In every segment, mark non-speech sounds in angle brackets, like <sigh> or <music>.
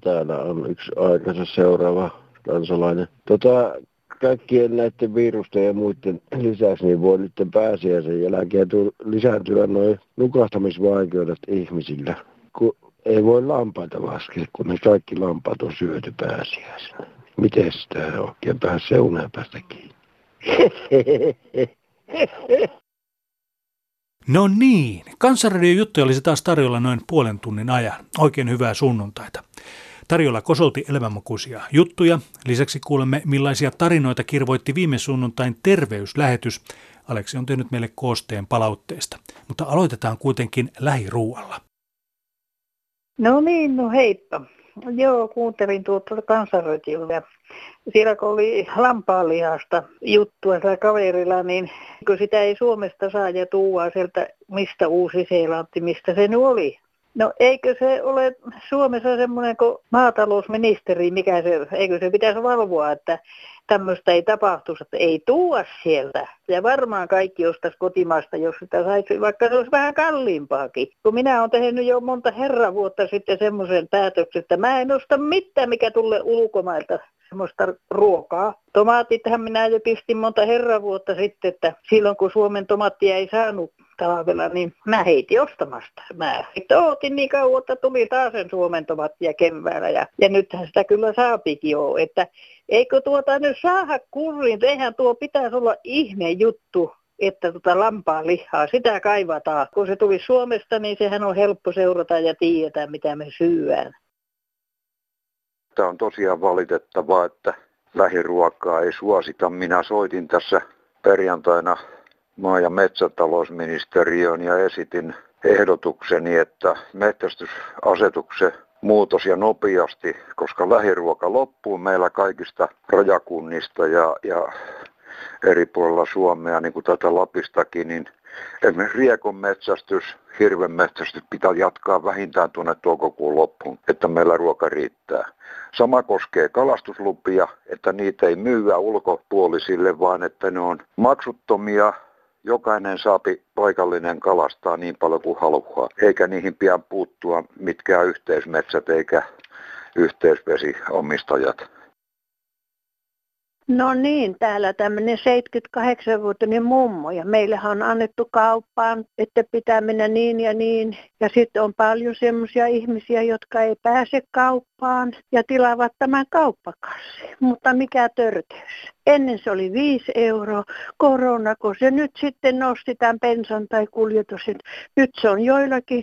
Täällä on yksi aikansa seuraava kansalainen. Tota, kaikkien näiden virusten ja muiden lisäksi niin voi nyt pääsiäisen jälkeen lisääntyä noin nukahtamisvaikeudet ihmisillä. Kun ei voi lampaita laskea, kun ne kaikki lampaat on syöty pääsiäisenä. Miten sitä oikein pääsee uneen päästä kiinni? <laughs> No niin, Kansanradion juttuja olisi taas tarjolla noin puolen tunnin ajan. Oikein hyvää sunnuntaita. Tarjolla kosolti elämänmakuisia juttuja. Lisäksi kuulemme, millaisia tarinoita kirvoitti viime sunnuntain terveyslähetys. Aleksi on tehnyt meille koosteen palautteesta. Mutta aloitetaan kuitenkin lähiruualla. No niin, no heippa. Joo, kuuntelin tuota kansanradiota. Siellä kun oli lampaanlihasta juttua siellä kaverilla, niin kun sitä ei Suomesta saa ja tuua sieltä, mistä Uusi-Seelanti, mistä se nyt oli. No eikö se ole Suomessa semmoinen kuin maatalousministeri, mikä se, eikö se pitäisi valvoa, että tämmöistä ei tapahtu, että ei tuua sieltä. Ja varmaan kaikki ostaisi kotimaasta, jos sitä saisi, vaikka se olisi vähän kalliimpaakin. Kun minä olen tehnyt jo monta herran vuotta sitten semmoisen päätöksen, että mä en osta mitään, mikä tulee ulkomailta semmoista ruokaa. Tomaatithan minä jo pistin monta herran vuotta sitten, että silloin kun Suomen tomaattia ei saanut talvella, niin mä heitin ostamasta. Mä ootin niin kauan, että tuli taas sen Suomen tomattia keväällä ja, ja nythän sitä kyllä saapikin jo, että eikö tuota nyt saada kuriin, eihän tuo pitäisi olla ihme juttu, että tota lampaan lihaa, sitä kaivataan. Kun se tuli Suomesta, niin sehän on helppo seurata ja tietää, mitä me syödään. Tämä on tosiaan valitettavaa, että lähiruokaa ei suosita. Minä soitin tässä perjantaina maa- ja metsätalousministeriöön ja esitin ehdotukseni, että metsästysasetuksen muutos ja nopeasti, koska lähiruoka loppuu meillä kaikista rajakunnista ja, ja eri puolilla Suomea, niin kuin tätä Lapistakin, niin esimerkiksi riekon metsästys, hirven metsästys pitää jatkaa vähintään tuonne toukokuun loppuun, että meillä ruoka riittää. Sama koskee kalastuslupia, että niitä ei myyä ulkopuolisille, vaan että ne on maksuttomia jokainen saapi paikallinen kalastaa niin paljon kuin haluaa, eikä niihin pian puuttua mitkään yhteismetsät eikä yhteisvesiomistajat. No niin, täällä tämmöinen 78-vuotiainen mummo ja meillähän on annettu kauppaan, että pitää mennä niin ja niin. Ja sitten on paljon semmoisia ihmisiä, jotka ei pääse kauppaan ja tilaavat tämän kauppakassi. Mutta mikä törkeys? Ennen se oli 5 euroa korona, kun se nyt sitten nosti tämän pensan tai kuljetuksen. Nyt se on joillakin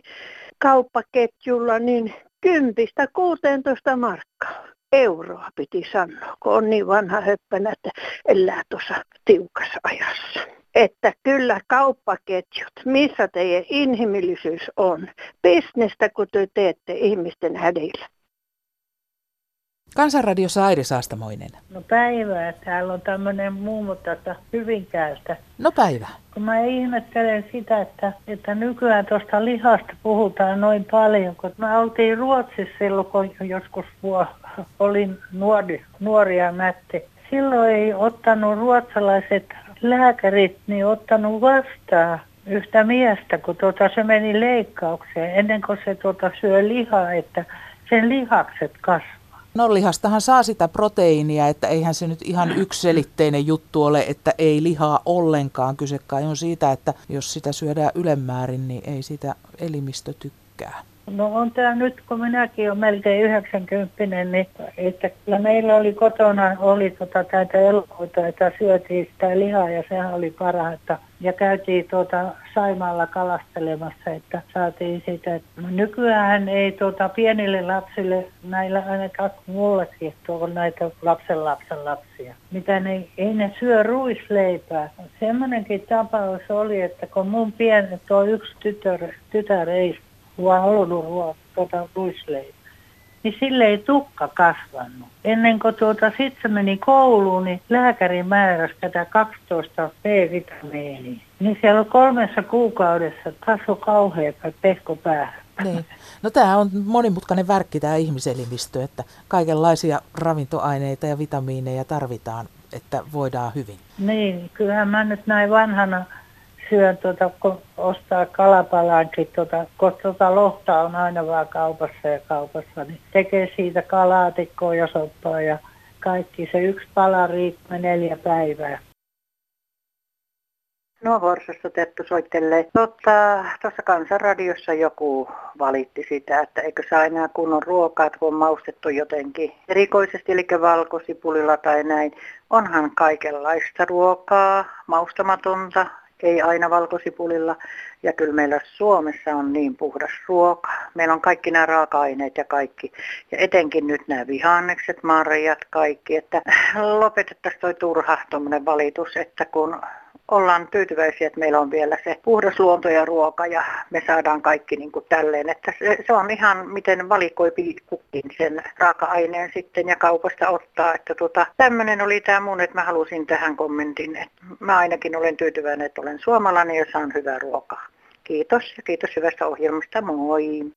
kauppaketjulla niin kympistä 16 markkaa euroa piti sanoa, kun on niin vanha höppänä, että elää tuossa tiukassa ajassa. Että kyllä kauppaketjut, missä teidän inhimillisyys on, bisnestä kun te teette ihmisten hädillä. Kansanradiossa Airi Saastamoinen. No päivää. Täällä on tämmöinen mummo tätä Hyvinkäältä. No päivä. Kun mä ihmettelen sitä, että, että nykyään tuosta lihasta puhutaan noin paljon, kun mä oltiin Ruotsissa silloin, kun joskus vuo, olin nuori, nuori ja mätti. Silloin ei ottanut ruotsalaiset lääkärit niin ottanut vastaan yhtä miestä, kun tuota, se meni leikkaukseen ennen kuin se tuota, syö lihaa, että sen lihakset kasvaa. No lihastahan saa sitä proteiinia, että eihän se nyt ihan yksiselitteinen juttu ole, että ei lihaa ollenkaan. Kyse kai on siitä, että jos sitä syödään ylemmäärin, niin ei sitä elimistö tykkää. No on tämä nyt, kun minäkin olen melkein 90, niin että kyllä meillä oli kotona oli tota, täitä elokuita, että syötiin sitä lihaa ja sehän oli parhaita. Ja käytiin tuota Saimaalla kalastelemassa, että saatiin sitä. Nykyään ei tuota pienille lapsille, näillä ainakaan mullakin, tuolla näitä lapsen lapsen lapsia. Mitä ne, ei ne syö ruisleipää. Semmoinenkin tapaus oli, että kun mun pieni, tuo yksi tytär, tytär ei vaan halunnut tuota ruisleipää. Niin sille ei tukka kasvanut. Ennen kuin tuota, sitten se meni kouluun, niin lääkäri määräsi tätä 12 B-vitamiinia. Niin siellä kolmessa kuukaudessa kasvoi kauhea pehko päähän. Niin. No tämä on monimutkainen värkki tämä ihmiselimistö, että kaikenlaisia ravintoaineita ja vitamiineja tarvitaan, että voidaan hyvin. Niin, kyllähän mä nyt näin vanhana syön tuota, kun ostaa kalapalankin, tuota, kun tuota lohta on aina vaan kaupassa ja kaupassa, niin tekee siitä kalaatikkoa ja soppaa ja kaikki. Se yksi pala riittää neljä päivää. No Vorsassa Teppu soittelee. Totta, tuossa kansanradiossa joku valitti sitä, että eikö saa enää kunnon ruokaa, kun on maustettu jotenkin erikoisesti, eli valkosipulilla tai näin. Onhan kaikenlaista ruokaa, maustamatonta, ei aina valkosipulilla. Ja kyllä meillä Suomessa on niin puhdas ruoka. Meillä on kaikki nämä raaka-aineet ja kaikki. Ja etenkin nyt nämä vihannekset, marjat, kaikki. Että lopetettaisiin toi turha valitus, että kun ollaan tyytyväisiä, että meillä on vielä se puhdas luonto ja ruoka ja me saadaan kaikki niin kuin tälleen. Että se, se on ihan miten valikoi kukin sen raaka-aineen sitten ja kaupasta ottaa. Että tota, tämmöinen oli tämä mun, että mä halusin tähän kommentin. Että mä ainakin olen tyytyväinen, että olen suomalainen ja saan hyvää ruokaa. Kiitos ja kiitos hyvästä ohjelmasta. Moi!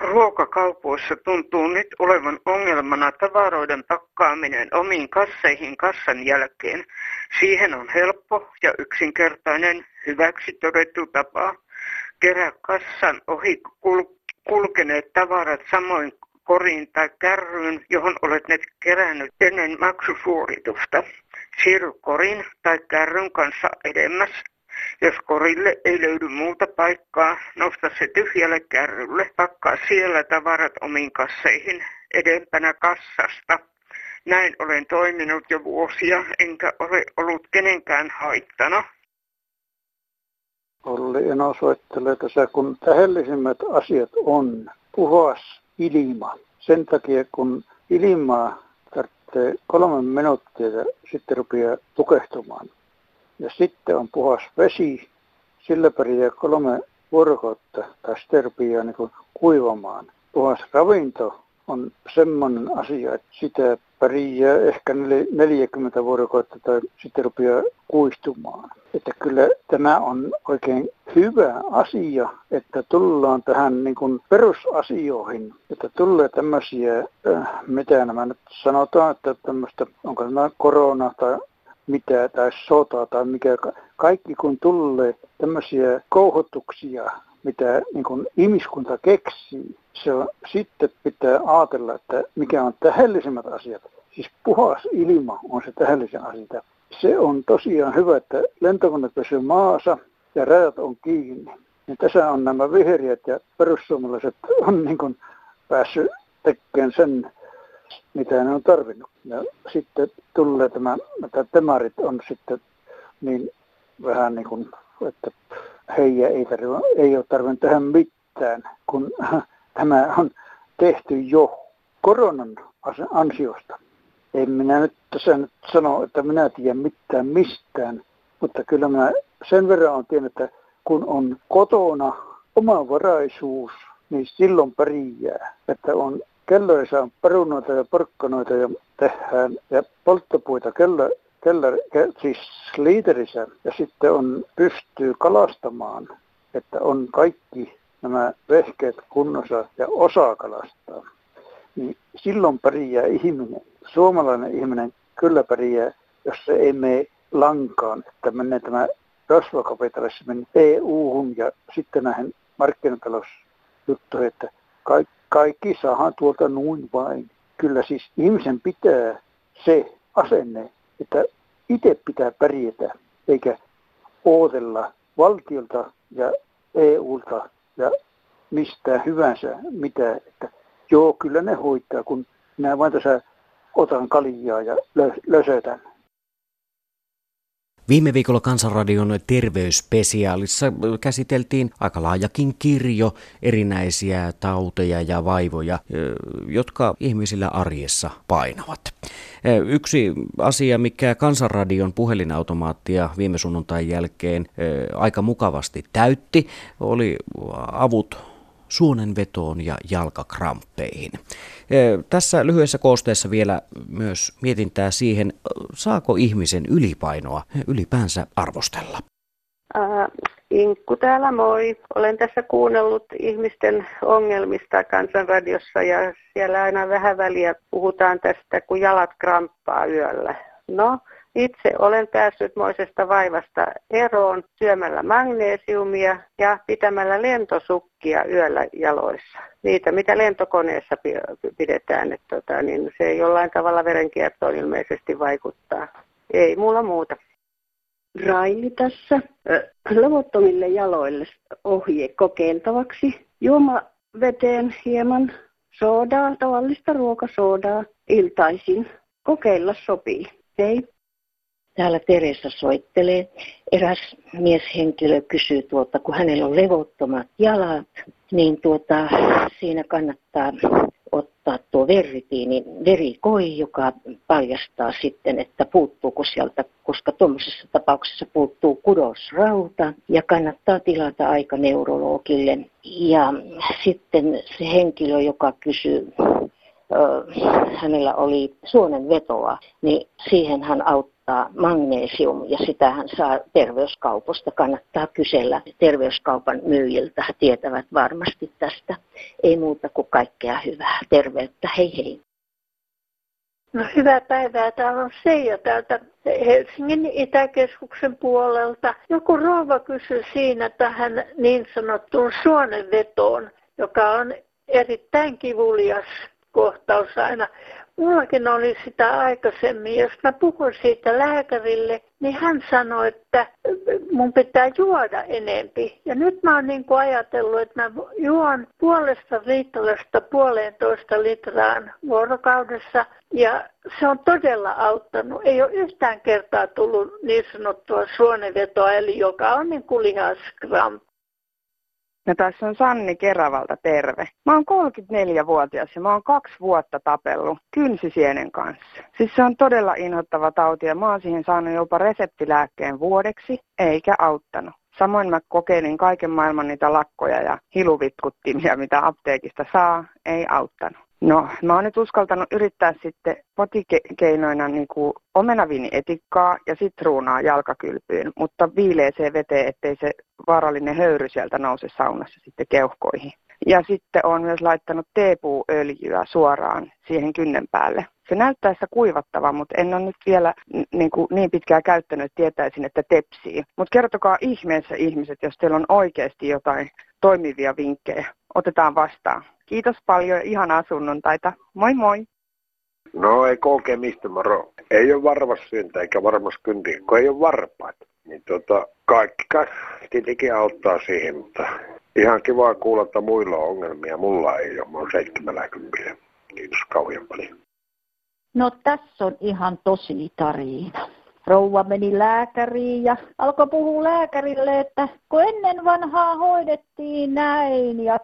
Ruokakaupoissa tuntuu nyt olevan ongelmana tavaroiden pakkaaminen omiin kasseihin kassan jälkeen. Siihen on helppo ja yksinkertainen hyväksi todettu tapa. Kerää kassan ohi kulkeneet tavarat samoin koriin tai kärryyn, johon olet ne kerännyt ennen maksusuoritusta. Siirry korin tai kärryn kanssa edemmäs jos korille ei löydy muuta paikkaa, nosta se tyhjälle kärrylle. Pakkaa siellä tavarat omiin kasseihin edempänä kassasta. Näin olen toiminut jo vuosia, enkä ole ollut kenenkään haittana. Olli Eno soittelee tässä, kun tähellisimmät asiat on puhas ilma. Sen takia, kun ilmaa tarvitsee kolme minuuttia sitten rupeaa tukehtumaan ja sitten on puhas vesi. Sillä pärjää kolme vuorokautta tai rupeaa niin kuivamaan. Puhas ravinto on semmoinen asia, että sitä pärjää ehkä 40 vuorokautta tai sitten rupeaa kuistumaan. Että kyllä tämä on oikein hyvä asia, että tullaan tähän niin kuin perusasioihin, että tulee tämmöisiä, äh, mitä nämä nyt sanotaan, että tämmöistä, onko tämä korona tai mitä tai sota tai mikä, kaikki kun tulee tämmöisiä kouhotuksia, mitä niin kuin ihmiskunta keksii, se on, sitten pitää ajatella, että mikä on tähellisimmät asiat. Siis puhas ilma on se tähellisen asia. Se on tosiaan hyvä, että lentokone pysyy maassa ja rajat on kiinni. Ja tässä on nämä vihreät ja perussuomalaiset on niin kuin päässyt tekemään sen mitä ne on tarvinnut. Ja sitten tulee tämä, että temarit on sitten niin vähän niin kuin, että heidän ei, tarvitse, ei ole tarvinnut tähän mitään, kun <laughs> tämä on tehty jo koronan ansiosta. En minä nyt tässä nyt sano, että minä tiedän mitään mistään, mutta kyllä minä sen verran on tiennyt, että kun on kotona omavaraisuus, niin silloin pärjää. Että on kelloissa on perunoita ja porkkanoita ja tehdään ja polttopuita kello, kello, siis liiterissä ja sitten on pystyy kalastamaan, että on kaikki nämä vehkeet kunnossa ja osaa kalastaa, niin silloin pärjää ihminen. Suomalainen ihminen kyllä pärjää, jos se ei mene lankaan, että menee tämä rasvakapitalismin EU-hun ja sitten näihin markkinatalousjuttuihin, että kaikki kaikki saadaan tuolta noin vain. Kyllä siis ihmisen pitää se asenne, että itse pitää pärjätä, eikä ootella valtiolta ja EUlta ja mistä hyvänsä mitä, että joo, kyllä ne hoitaa, kun minä vain tässä otan kaljaa ja lösötän. Viime viikolla Kansanradion terveyspesiaalissa käsiteltiin aika laajakin kirjo erinäisiä tauteja ja vaivoja, jotka ihmisillä arjessa painavat. Yksi asia, mikä Kansanradion puhelinautomaattia viime sunnuntain jälkeen aika mukavasti täytti, oli avut suonenvetoon ja jalkakramppeihin. Tässä lyhyessä koosteessa vielä myös mietintää siihen, saako ihmisen ylipainoa ylipäänsä arvostella. Ää, Inkku täällä, moi. Olen tässä kuunnellut ihmisten ongelmista kansanradiossa ja siellä aina vähän väliä puhutaan tästä, kun jalat kramppaa yöllä. No, Itse olen päässyt moisesta vaivasta eroon syömällä magnesiumia ja pitämällä lentosukkia yöllä jaloissa. Niitä, mitä lentokoneessa pidetään, että tota, niin se jollain tavalla verenkiertoon ilmeisesti vaikuttaa. Ei mulla muuta. Raili tässä. Levottomille jaloille ohje kokeiltavaksi. Juoma veteen hieman soodaa, tavallista ruokasoodaa iltaisin. Kokeilla sopii. Hei. Täällä Teresa soittelee. Eräs mieshenkilö kysyy, tuota, kun hänellä on levottomat jalat, niin tuota, siinä kannattaa ottaa tuo verritiini, verikoi, joka paljastaa sitten, että puuttuuko sieltä, koska tuommoisessa tapauksessa puuttuu kudosrauta ja kannattaa tilata aika neurologille. Ja sitten se henkilö, joka kysyy, hänellä oli suonen vetoa, niin siihen hän auttaa magnesium ja sitä hän saa terveyskauposta. Kannattaa kysellä terveyskaupan myyjiltä, tietävät varmasti tästä. Ei muuta kuin kaikkea hyvää. Terveyttä, hei hei. No hyvää päivää. Täällä on Seija täältä Helsingin Itäkeskuksen puolelta. Joku rouva kysyi siinä tähän niin sanottuun suonenvetoon, joka on erittäin kivulias kohtaus aina. Mullakin oli sitä aikaisemmin. Jos mä puhun siitä lääkärille, niin hän sanoi, että mun pitää juoda enempi. Ja nyt mä oon niin kuin ajatellut, että mä juon puolesta litrasta puolentoista litraan vuorokaudessa. Ja se on todella auttanut. Ei ole yhtään kertaa tullut niin sanottua suonevetoa, eli joka on niin kuin lihaskramp. Ja tässä on Sanni Keravalta terve. Mä oon 34-vuotias ja mä oon kaksi vuotta tapellut kynsisienen kanssa. Siis se on todella inhottava tauti ja mä oon siihen saanut jopa reseptilääkkeen vuodeksi, eikä auttanut. Samoin mä kokeilin kaiken maailman niitä lakkoja ja hiluvitkuttimia, mitä apteekista saa, ei auttanut. No, mä oon nyt uskaltanut yrittää sitten potikeinoina niin kuin omenaviinietikkaa ja sitruunaa jalkakylpyyn, mutta viileeseen veteen, ettei se vaarallinen höyry sieltä nouse saunassa sitten keuhkoihin. Ja sitten on myös laittanut teepuuöljyä suoraan siihen kynnen päälle. Se näyttää sitä kuivattava, mutta en ole nyt vielä niin, kuin niin pitkään käyttänyt, että tietäisin, että tepsii. Mutta kertokaa ihmeessä ihmiset, jos teillä on oikeasti jotain toimivia vinkkejä. Otetaan vastaan. Kiitos paljon ja ihanaa sunnuntaita. Moi moi! No ei koke mistä moro. Ei ole varmas syntä eikä varmas kynti, kun ei ole varpaat. Niin tota, kaikki tietenkin auttaa siihen, mutta ihan kiva kuulla, että muilla on ongelmia. Mulla ei ole, mä oon 70. Kiitos kauhean paljon. No tässä on ihan tosi tarina rouva meni lääkäriin ja alkoi puhua lääkärille, että kun ennen vanhaa hoidettiin näin ja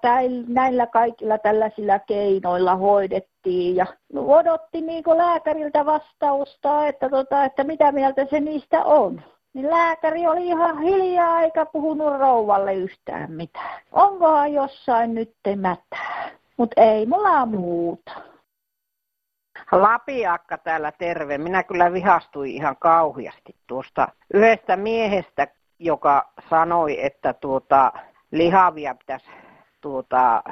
näillä kaikilla tällaisilla keinoilla hoidettiin ja odotti niin lääkäriltä vastausta, että, tota, että mitä mieltä se niistä on. Niin lääkäri oli ihan hiljaa eikä puhunut rouvalle yhtään mitään. Onkohan jossain nyt mätää? Mutta ei mulla muuta. Lapiakka täällä terve. Minä kyllä vihastuin ihan kauheasti tuosta yhdestä miehestä, joka sanoi, että tuota, lihavia pitäisi, tuota,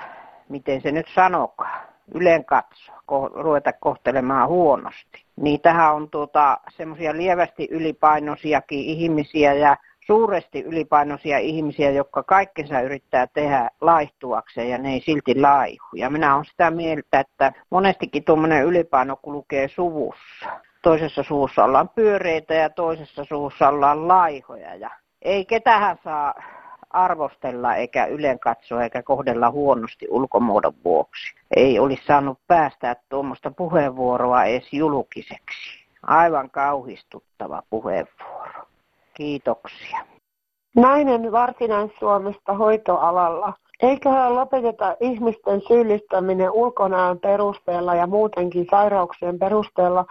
miten se nyt sanokaa, ylen katsoa, ko- ruveta kohtelemaan huonosti. Niitähän on tuota, semmoisia lievästi ylipainoisiakin ihmisiä ja suuresti ylipainoisia ihmisiä, jotka kaikkensa yrittää tehdä laihtuakseen ja ne ei silti laihu. Ja minä olen sitä mieltä, että monestikin tuommoinen ylipaino kulkee suvussa. Toisessa suussa ollaan pyöreitä ja toisessa suussa ollaan laihoja. Ja ei ketähän saa arvostella eikä ylen katsoa eikä kohdella huonosti ulkomuodon vuoksi. Ei olisi saanut päästää tuommoista puheenvuoroa edes julkiseksi. Aivan kauhistuttava puheenvuoro. Kiitoksia. Nainen Varsinais-Suomesta hoitoalalla. Eiköhän lopeteta ihmisten syyllistäminen ulkonaan perusteella ja muutenkin sairauksien perusteella,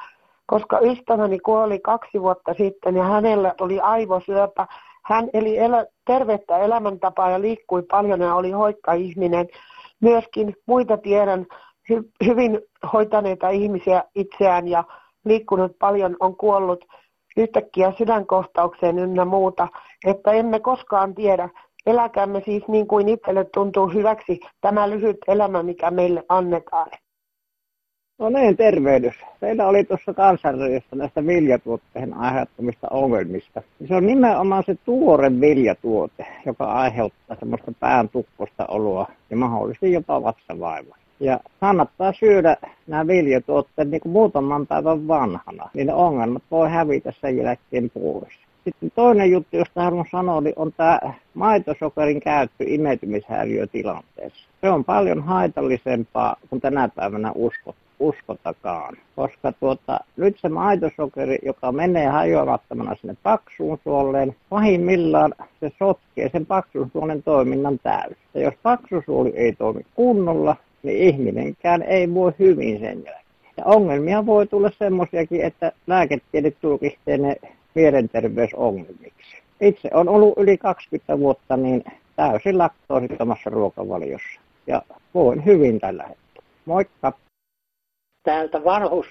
koska ystäväni kuoli kaksi vuotta sitten ja hänellä tuli aivosyöpä. Hän eli elä, tervettä elämäntapaa ja liikkui paljon ja oli hoikka ihminen. Myöskin muita tiedän hy, hyvin hoitaneita ihmisiä itseään ja liikkunut paljon on kuollut yhtäkkiä sydänkohtaukseen ynnä muuta, että emme koskaan tiedä. Eläkäämme siis niin kuin itselle tuntuu hyväksi tämä lyhyt elämä, mikä meille annetaan. No niin, tervehdys. Teillä oli tuossa kansanradiossa näistä viljatuotteen aiheuttamista ongelmista. Se on nimenomaan se tuore viljatuote, joka aiheuttaa semmoista pään tukkosta oloa ja mahdollisesti jopa vatsavaivaa. Ja kannattaa syödä nämä viljatuotteet niin muutaman päivän vanhana, niin ne ongelmat voi hävitä sen jälkeen pois. Sitten toinen juttu, josta haluan sanoa, niin on tämä maitosokerin käyttö imeytymishäiriötilanteessa. Se on paljon haitallisempaa kuin tänä päivänä uskot, uskotakaan, koska tuota, nyt se maitosokeri, joka menee hajoamattomana sinne paksuun suoleen, pahimmillaan se sotkee sen paksun suolen toiminnan täysin. Ja jos paksusuoli ei toimi kunnolla, niin ihminenkään ei voi hyvin sen jälkeen. Ja ongelmia voi tulla semmoisiakin, että lääketiede tulkitsee ne mielenterveysongelmiksi. Itse on ollut yli 20 vuotta niin täysin laktoosittomassa ruokavaliossa ja voin hyvin tällä hetkellä. Moikka! Täältä vanhus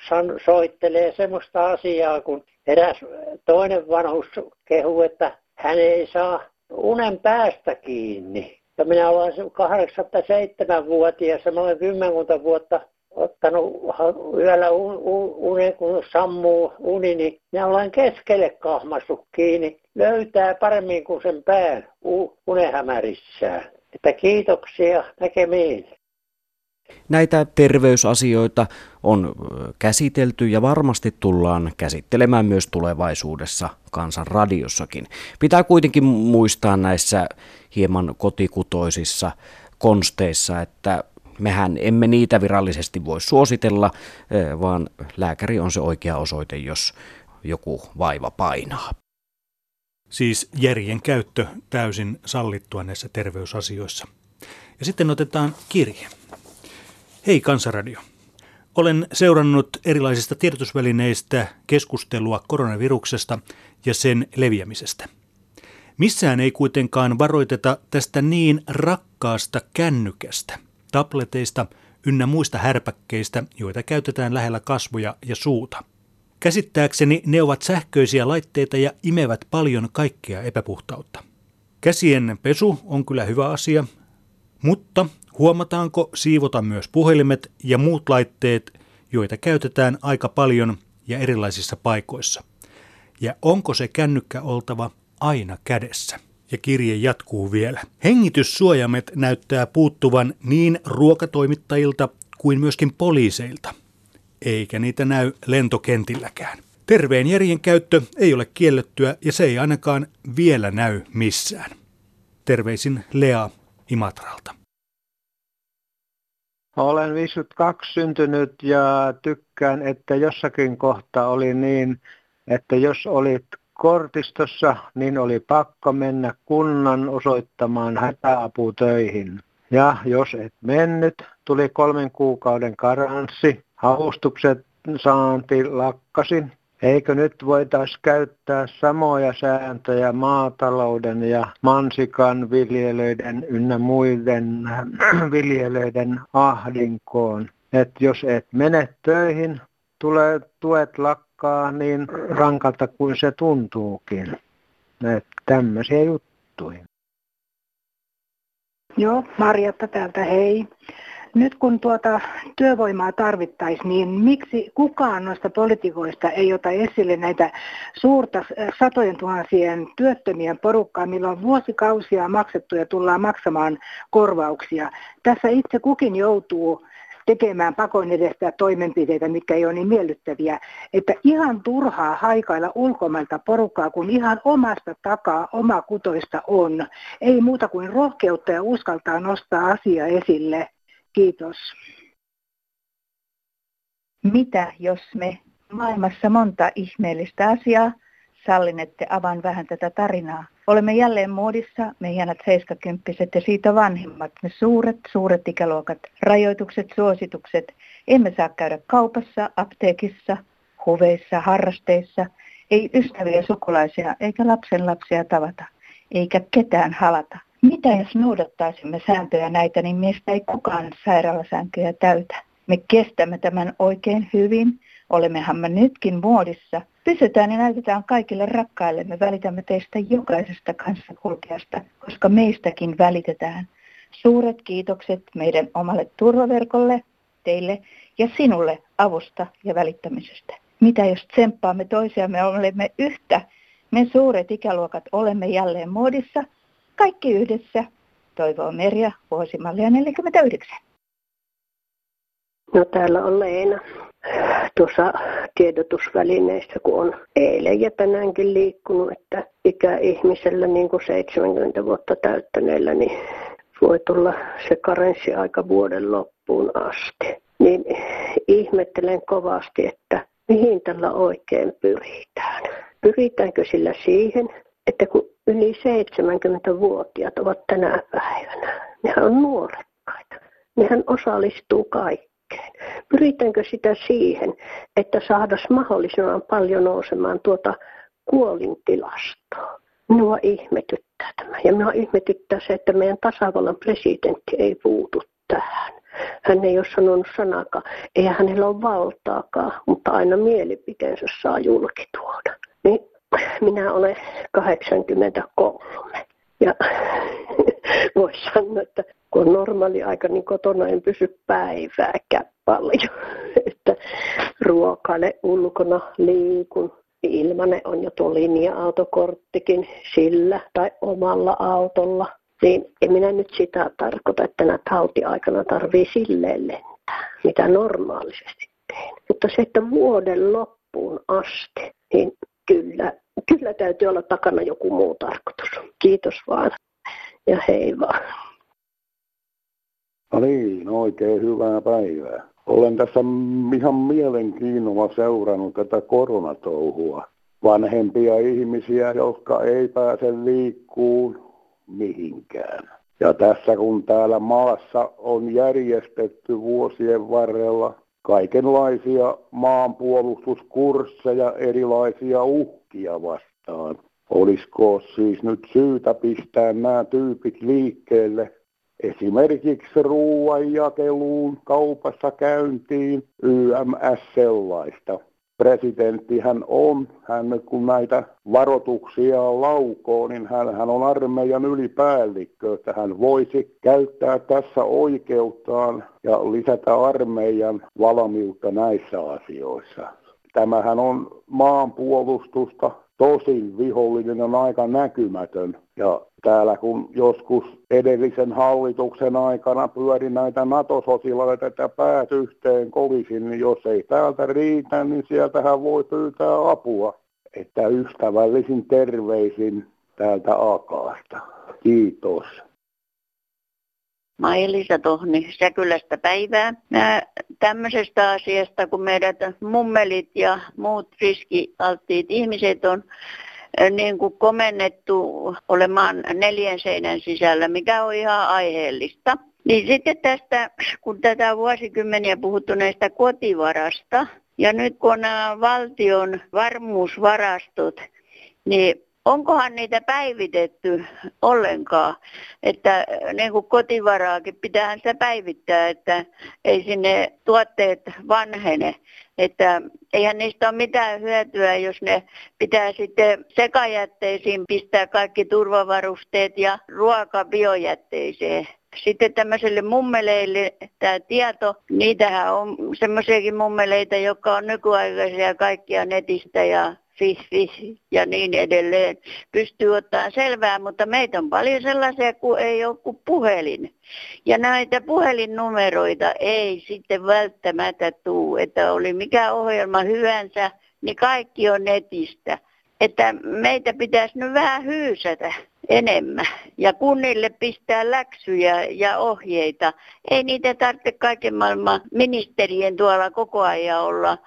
soittelee semmoista asiaa, kun eräs toinen vanhus kehuu, että hän ei saa unen päästä kiinni. Ja minä olen 87-vuotias ja olen kymmenkunta vuotta ottanut yöllä unen, kun sammuu uni, niin minä olen keskelle kahmassut kiinni. Löytää paremmin kuin sen pään unehämärissään. Että kiitoksia näkemiin. Näitä terveysasioita on käsitelty ja varmasti tullaan käsittelemään myös tulevaisuudessa kansan radiossakin. Pitää kuitenkin muistaa näissä hieman kotikutoisissa konsteissa, että mehän emme niitä virallisesti voi suositella, vaan lääkäri on se oikea osoite, jos joku vaiva painaa. Siis järjen käyttö täysin sallittua näissä terveysasioissa. Ja sitten otetaan kirje. Hei Kansaradio. Olen seurannut erilaisista tiedotusvälineistä keskustelua koronaviruksesta ja sen leviämisestä. Missään ei kuitenkaan varoiteta tästä niin rakkaasta kännykästä, tableteista ynnä muista härpäkkeistä, joita käytetään lähellä kasvoja ja suuta. Käsittääkseni ne ovat sähköisiä laitteita ja imevät paljon kaikkea epäpuhtautta. Käsien pesu on kyllä hyvä asia, mutta huomataanko siivota myös puhelimet ja muut laitteet, joita käytetään aika paljon ja erilaisissa paikoissa? Ja onko se kännykkä oltava aina kädessä? Ja kirje jatkuu vielä. Hengityssuojamet näyttää puuttuvan niin ruokatoimittajilta kuin myöskin poliiseilta. Eikä niitä näy lentokentilläkään. Terveen järjen käyttö ei ole kiellettyä ja se ei ainakaan vielä näy missään. Terveisin Lea Imatralta. Olen 52 syntynyt ja tykkään, että jossakin kohta oli niin, että jos olit kortistossa, niin oli pakko mennä kunnan osoittamaan hätäaputöihin. Ja jos et mennyt, tuli kolmen kuukauden karanssi, avustukset saanti lakkasi Eikö nyt voitaisiin käyttää samoja sääntöjä maatalouden ja mansikan viljelijöiden ynnä muiden <clears throat> viljelijöiden ahdinkoon? Että jos et mene töihin, tulee tuet lakkaa niin rankalta kuin se tuntuukin. Että tämmöisiä juttuja. Joo, Marjatta täältä hei nyt kun tuota työvoimaa tarvittaisiin, niin miksi kukaan noista politikoista ei ota esille näitä suurta äh, satojen tuhansien työttömien porukkaa, millä on vuosikausia maksettu ja tullaan maksamaan korvauksia. Tässä itse kukin joutuu tekemään pakon edestä toimenpiteitä, mitkä ei ole niin miellyttäviä, että ihan turhaa haikailla ulkomailta porukkaa, kun ihan omasta takaa oma kutoista on. Ei muuta kuin rohkeutta ja uskaltaa nostaa asia esille. Kiitos. Mitä jos me maailmassa monta ihmeellistä asiaa sallinette avan vähän tätä tarinaa. Olemme jälleen muodissa, me hienot 70 ja siitä vanhimmat, me suuret, suuret ikäluokat, rajoitukset, suositukset. Emme saa käydä kaupassa, apteekissa, huveissa, harrasteissa, ei ystäviä, sukulaisia eikä lapsen lapsia tavata, eikä ketään halata. Mitä jos noudattaisimme sääntöjä näitä, niin meistä ei kukaan sairaalasääntöjä täytä. Me kestämme tämän oikein hyvin, olemmehan me nytkin muodissa. Pysytään ja näytetään kaikille rakkaille, me välitämme teistä jokaisesta kanssakulkijasta, koska meistäkin välitetään. Suuret kiitokset meidän omalle turvaverkolle, teille ja sinulle avusta ja välittämisestä. Mitä jos tsemppaamme toisiamme, olemme yhtä, me suuret ikäluokat olemme jälleen muodissa, kaikki yhdessä. Toivoo Merja, vuosimallia 49. No täällä on Leena. Tuossa tiedotusvälineissä, kun on eilen ja tänäänkin liikkunut, että ikäihmisellä niin kuin 70 vuotta täyttäneellä, niin voi tulla se karenssiaika vuoden loppuun asti. Niin ihmettelen kovasti, että mihin tällä oikein pyritään. Pyritäänkö sillä siihen, että kun yli 70-vuotiaat ovat tänä päivänä, nehän on nuorekkaita, nehän osallistuu kaikkeen. Pyritäänkö sitä siihen, että saataisiin mahdollisimman paljon nousemaan tuota kuolintilastoa? Minua ihmetyttää tämä. Ja minua ihmetyttää se, että meidän tasavallan presidentti ei puutu tähän. Hän ei ole sanonut sanakaan. Eihän hänellä ole valtaakaan, mutta aina mielipiteensä saa julkituoda. Niin minä olen 83. Ja <laughs> voisi sanoa, että kun on normaali aika, niin kotona en pysy päivääkään paljon. <laughs> että ruokaile ulkona, liikun. Ilmanen on jo tuo linja-autokorttikin sillä tai omalla autolla. Niin en minä nyt sitä tarkoita, että tänä tautiaikana tarvii silleen lentää, mitä normaalisesti teen. Mutta se, että vuoden loppuun asti, niin kyllä, kyllä täytyy olla takana joku muu tarkoitus. Kiitos vaan ja hei vaan. No niin, oikein hyvää päivää. Olen tässä ihan mielenkiinnolla seurannut tätä koronatouhua. Vanhempia ihmisiä, jotka ei pääse liikkuun mihinkään. Ja tässä kun täällä maassa on järjestetty vuosien varrella kaikenlaisia maanpuolustuskursseja erilaisia uhkia vastaan. Olisiko siis nyt syytä pistää nämä tyypit liikkeelle esimerkiksi ruoan jakeluun, kaupassa käyntiin, YMS sellaista. Presidenttihän on, hän kun näitä varoituksia laukoo, niin hän, hän on armeijan ylipäällikkö, että hän voisi käyttää tässä oikeuttaan ja lisätä armeijan valmiutta näissä asioissa. Tämähän on maanpuolustusta, tosin vihollinen on aika näkymätön ja täällä kun joskus edellisen hallituksen aikana pyöri näitä NATO-sotilaita, että päät yhteen kolisin, niin jos ei täältä riitä, niin sieltähän voi pyytää apua. Että ystävällisin terveisin täältä Akaasta. Kiitos. Maija-Liisa Tohni Säkylästä päivää. Mä tämmöisestä asiasta, kun meidät mummelit ja muut riskialttiit ihmiset on niin kuin komennettu olemaan neljän seinän sisällä, mikä on ihan aiheellista. Niin sitten tästä, kun tätä vuosikymmeniä puhuttu näistä kotivarasta, ja nyt kun nämä valtion varmuusvarastot, niin onkohan niitä päivitetty ollenkaan, että niin kuin kotivaraakin pitää sitä päivittää, että ei sinne tuotteet vanhene. Että eihän niistä ole mitään hyötyä, jos ne pitää sitten sekajätteisiin pistää kaikki turvavarusteet ja ruoka biojätteiseen. Sitten tämmöiselle mummeleille tämä tieto, niitähän on semmoisiakin mummeleita, jotka on nykyaikaisia kaikkia netistä ja fi ja niin edelleen pystyy ottamaan selvää, mutta meitä on paljon sellaisia, kun ei ole kuin puhelin. Ja näitä puhelinnumeroita ei sitten välttämättä tuu, että oli mikä ohjelma hyvänsä, niin kaikki on netistä. Että meitä pitäisi nyt vähän hyysätä enemmän ja kunnille pistää läksyjä ja ohjeita. Ei niitä tarvitse kaiken maailman ministerien tuolla koko ajan olla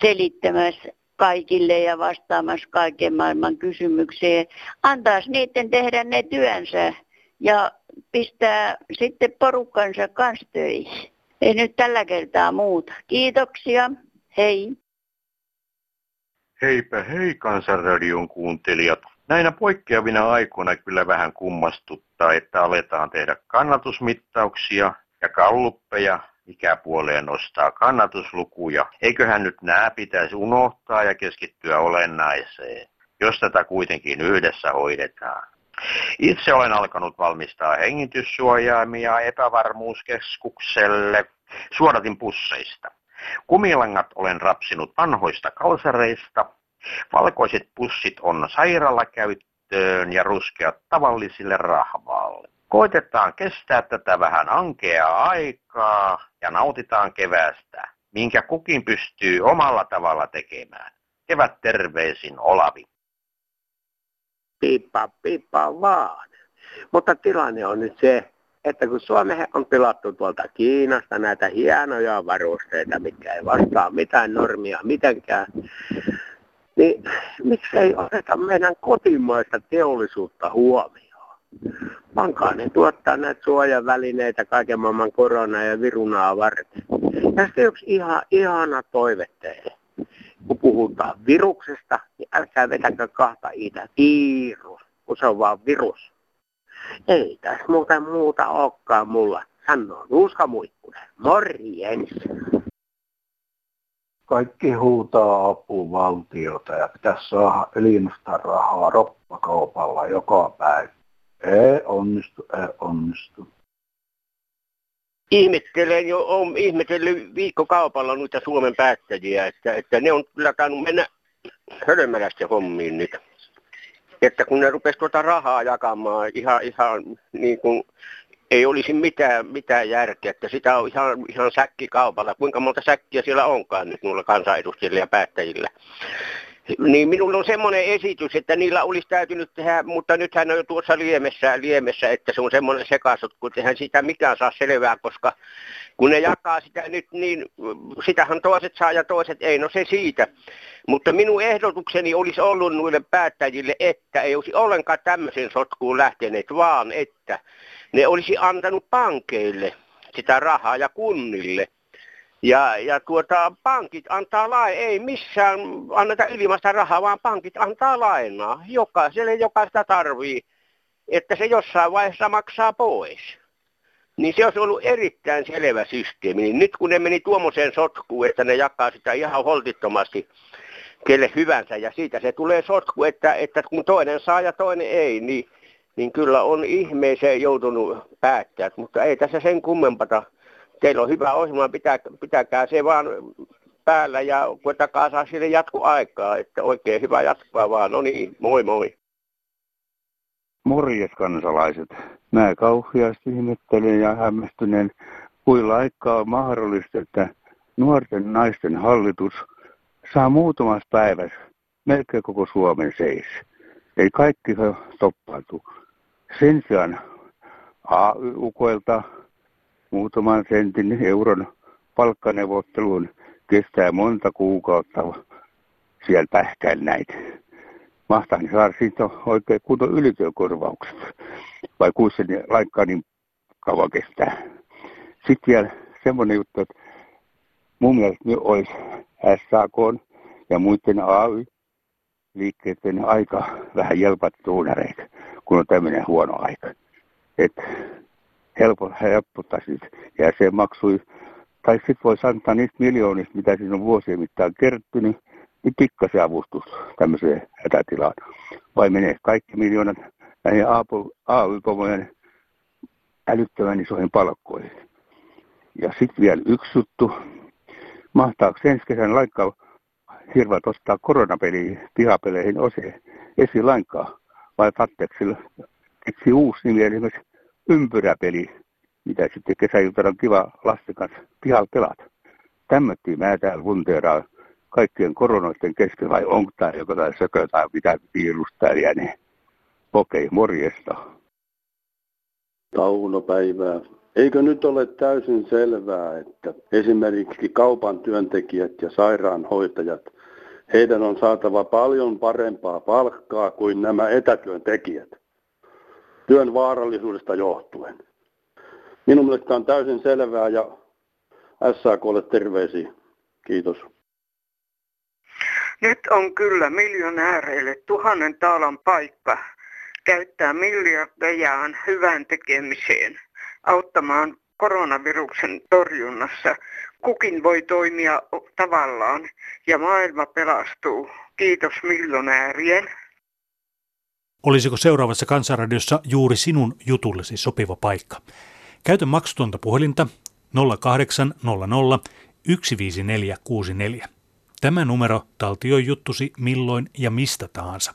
selittämässä kaikille ja vastaamassa kaiken maailman kysymykseen. Antaisi niiden tehdä ne työnsä ja pistää sitten porukkansa kanssa töihin. Ei nyt tällä kertaa muuta. Kiitoksia. Hei. Heipä hei Kansanradion kuuntelijat. Näinä poikkeavina aikoina kyllä vähän kummastuttaa, että aletaan tehdä kannatusmittauksia ja kalluppeja ikäpuoleen nostaa kannatuslukuja. Eiköhän nyt nämä pitäisi unohtaa ja keskittyä olennaiseen, jos tätä kuitenkin yhdessä hoidetaan. Itse olen alkanut valmistaa hengityssuojaimia epävarmuuskeskukselle Suodatin pusseista. Kumilangat olen rapsinut vanhoista kalsareista. Valkoiset pussit on sairaalakäyttöön ja ruskeat tavallisille rahvaalle. Koitetaan kestää tätä vähän ankeaa aikaa ja nautitaan kevästä, minkä kukin pystyy omalla tavalla tekemään. Kevät terveisin Olavi. Piippa, piippa vaan. Mutta tilanne on nyt se, että kun Suomeen on tilattu tuolta Kiinasta näitä hienoja varusteita, mitkä ei vastaa mitään normia mitenkään, niin miksei oteta meidän kotimaista teollisuutta huomioon? Pankaa ne tuottaa näitä suojavälineitä kaiken maailman korona- ja virunaa varten. Sitten yksi ihan, ihana toive teille. Kun puhutaan viruksesta, niin älkää vetäkö kahta itä virus, kun se on vaan virus. Ei tässä muuta muuta olekaan mulla. Sanoo Nuuska Muikkunen. Morjens. Kaikki huutaa apuvaltiota ja pitäisi saada elimistä rahaa roppakaupalla joka päivä. Ei onnistu. Ihmettelen jo, on ihmetellyt viikkokaupalla noita Suomen päättäjiä, että, että ne on kyllä tainnut mennä hölmöläisten hommiin nyt että kun ne rupesi tuota rahaa jakamaan ihan, ihan niin kuin ei olisi mitään, mitään järkeä, että sitä on ihan, ihan säkkikaupalla. Kuinka monta säkkiä siellä onkaan nyt nuilla kansanedustajilla ja päättäjillä. Niin minulla on semmoinen esitys, että niillä olisi täytynyt tehdä, mutta nythän on jo tuossa liemessä, liemessä että se on semmoinen sekaisut, kun tehdään sitä mikään saa selvää, koska kun ne jakaa sitä nyt, niin sitähän toiset saa ja toiset ei, no se siitä. Mutta minun ehdotukseni olisi ollut noille päättäjille, että ei olisi ollenkaan tämmöisen sotkuun lähteneet, vaan että ne olisi antanut pankeille sitä rahaa ja kunnille. Ja, ja tuota, pankit antaa lai, ei missään anneta ilmaista rahaa, vaan pankit antaa lainaa jokaiselle, joka sitä tarvii, että se jossain vaiheessa maksaa pois. Niin se olisi ollut erittäin selvä systeemi. Niin nyt kun ne meni tuommoiseen sotkuun, että ne jakaa sitä ihan holtittomasti kelle hyvänsä, ja siitä se tulee sotku, että, että kun toinen saa ja toinen ei, niin, niin kyllä on ihmeeseen joutunut päättäjät, mutta ei tässä sen kummempata teillä on hyvä ohjelma, pitää, pitäkää se vaan päällä ja koettakaa saa sille jatkoaikaa, että oikein hyvä jatkoa vaan. No niin, moi moi. Morjes kansalaiset. Mä kauheasti ihmettelen ja hämmästyneen, kuinka aikaa on mahdollista, että nuorten naisten hallitus saa muutamassa päivässä melkein koko Suomen seis. Ei kaikki toppautu. Sen sijaan AY-ukoilta muutaman sentin euron palkkaneuvotteluun kestää monta kuukautta siellä pähkäillä näitä. Mahtaan saada siitä oikein kunto ylityökorvaukset, vai kuinka se laikkaa niin kauan kestää. Sitten vielä semmoinen juttu, että mun mielestä nyt olisi SAK ja muiden AY-liikkeiden aika vähän jelpat tuunareita, kun on tämmöinen huono aika. Että helpo, helpottaisi maksui, Tai sitten voisi antaa niistä miljoonista, mitä siinä on vuosien mittaan kertynyt, niin pikkasen avustus tämmöiseen hätätilaan. Vai menee kaikki miljoonat näihin AY-pomojen älyttömän isoihin palkkoihin. Ja sitten vielä yksi juttu. Mahtaako ensi kesän lainkaan hirveät ostaa koronapeliä pihapeleihin oseen esi lainkaan? Vai sillä keksi uusi nimi, esimerkiksi ympyräpeli, mitä sitten kesäiltana on kiva lasten kanssa pihalla pelata. Tämmöttiä mä täällä funteeraan kaikkien koronoiden keskellä, vai onko tämä jotain sökö tai mitä virus täällä jäne. Okei, morjesta. Taunopäivää. Eikö nyt ole täysin selvää, että esimerkiksi kaupan työntekijät ja sairaanhoitajat, heidän on saatava paljon parempaa palkkaa kuin nämä etätyöntekijät? Työn vaarallisuudesta johtuen. Minun mielestä on täysin selvää ja SAKlle terveisiä. Kiitos. Nyt on kyllä miljonääreille tuhannen taalan paikka käyttää miljardejaan hyvän tekemiseen, auttamaan koronaviruksen torjunnassa. Kukin voi toimia tavallaan ja maailma pelastuu. Kiitos miljonäärien. Olisiko seuraavassa kansanradiossa juuri sinun jutullesi sopiva paikka? Käytä maksutonta puhelinta 0800 15464. Tämä numero taltioi juttusi milloin ja mistä tahansa.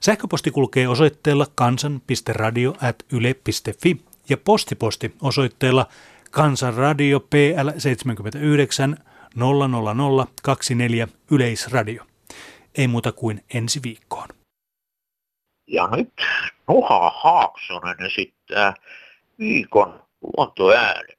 Sähköposti kulkee osoitteella kansan.radio.yle.fi ja postiposti osoitteella Kansanradio PL 79 00024 Yleisradio. Ei muuta kuin ensi viikkoon. Ja nyt Nuha Haaksonen esittää viikon luontoääni.